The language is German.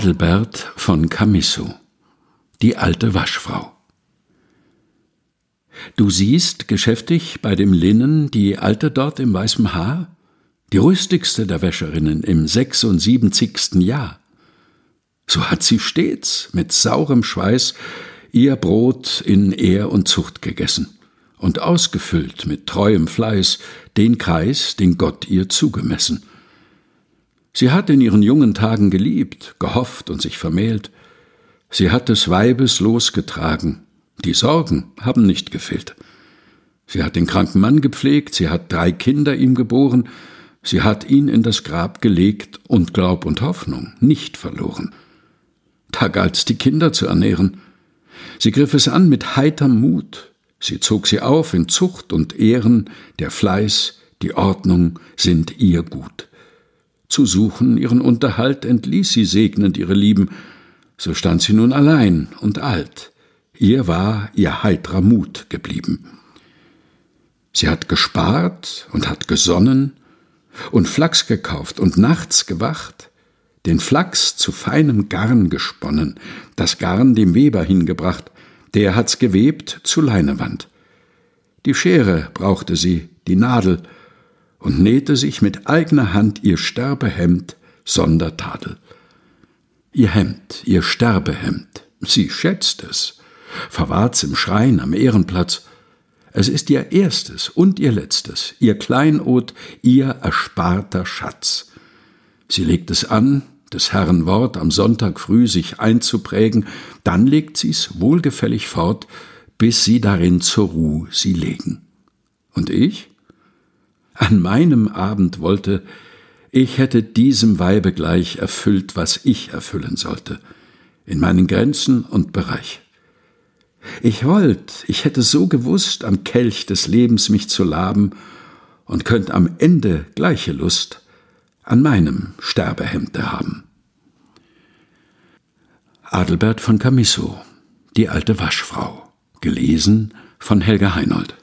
Adelbert von Camisso Die alte Waschfrau Du siehst geschäftig bei dem Linnen die alte dort im weißen Haar, die rüstigste der Wäscherinnen im sechsundsiebenzigsten Jahr. So hat sie stets mit saurem Schweiß ihr Brot in Ehr und Zucht gegessen und ausgefüllt mit treuem Fleiß den Kreis, den Gott ihr zugemessen. Sie hat in ihren jungen Tagen geliebt, gehofft und sich vermählt. Sie hat des Weibes losgetragen. Die Sorgen haben nicht gefehlt. Sie hat den kranken Mann gepflegt, sie hat drei Kinder ihm geboren, sie hat ihn in das Grab gelegt und Glaub und Hoffnung nicht verloren. Da galt's die Kinder zu ernähren. Sie griff es an mit heiterm Mut, sie zog sie auf in Zucht und Ehren, der Fleiß, die Ordnung sind ihr gut zu suchen, ihren Unterhalt entließ sie segnend ihre Lieben, so stand sie nun allein und alt, ihr war ihr heitrer Mut geblieben. Sie hat gespart und hat gesonnen und Flachs gekauft und nachts gewacht, den Flachs zu feinem Garn gesponnen, das Garn dem Weber hingebracht, der hat's gewebt zu Leinewand. Die Schere brauchte sie, die Nadel, und nähte sich mit eigener Hand ihr Sterbehemd sonder Tadel. Ihr Hemd, ihr Sterbehemd, sie schätzt es, verwahrt's im Schrein am Ehrenplatz. Es ist ihr erstes und ihr letztes, ihr Kleinod, ihr ersparter Schatz. Sie legt es an, des Herrn Wort am Sonntag früh sich einzuprägen, dann legt sie's wohlgefällig fort, bis sie darin zur Ruh sie legen. Und ich? An meinem Abend wollte, ich hätte diesem Weibe gleich erfüllt, was ich erfüllen sollte, in meinen Grenzen und Bereich. Ich wollt, ich hätte so gewusst, am Kelch des Lebens mich zu laben und könnt am Ende gleiche Lust an meinem Sterbehemde haben. Adelbert von Camisso, Die alte Waschfrau, gelesen von Helga Heinold.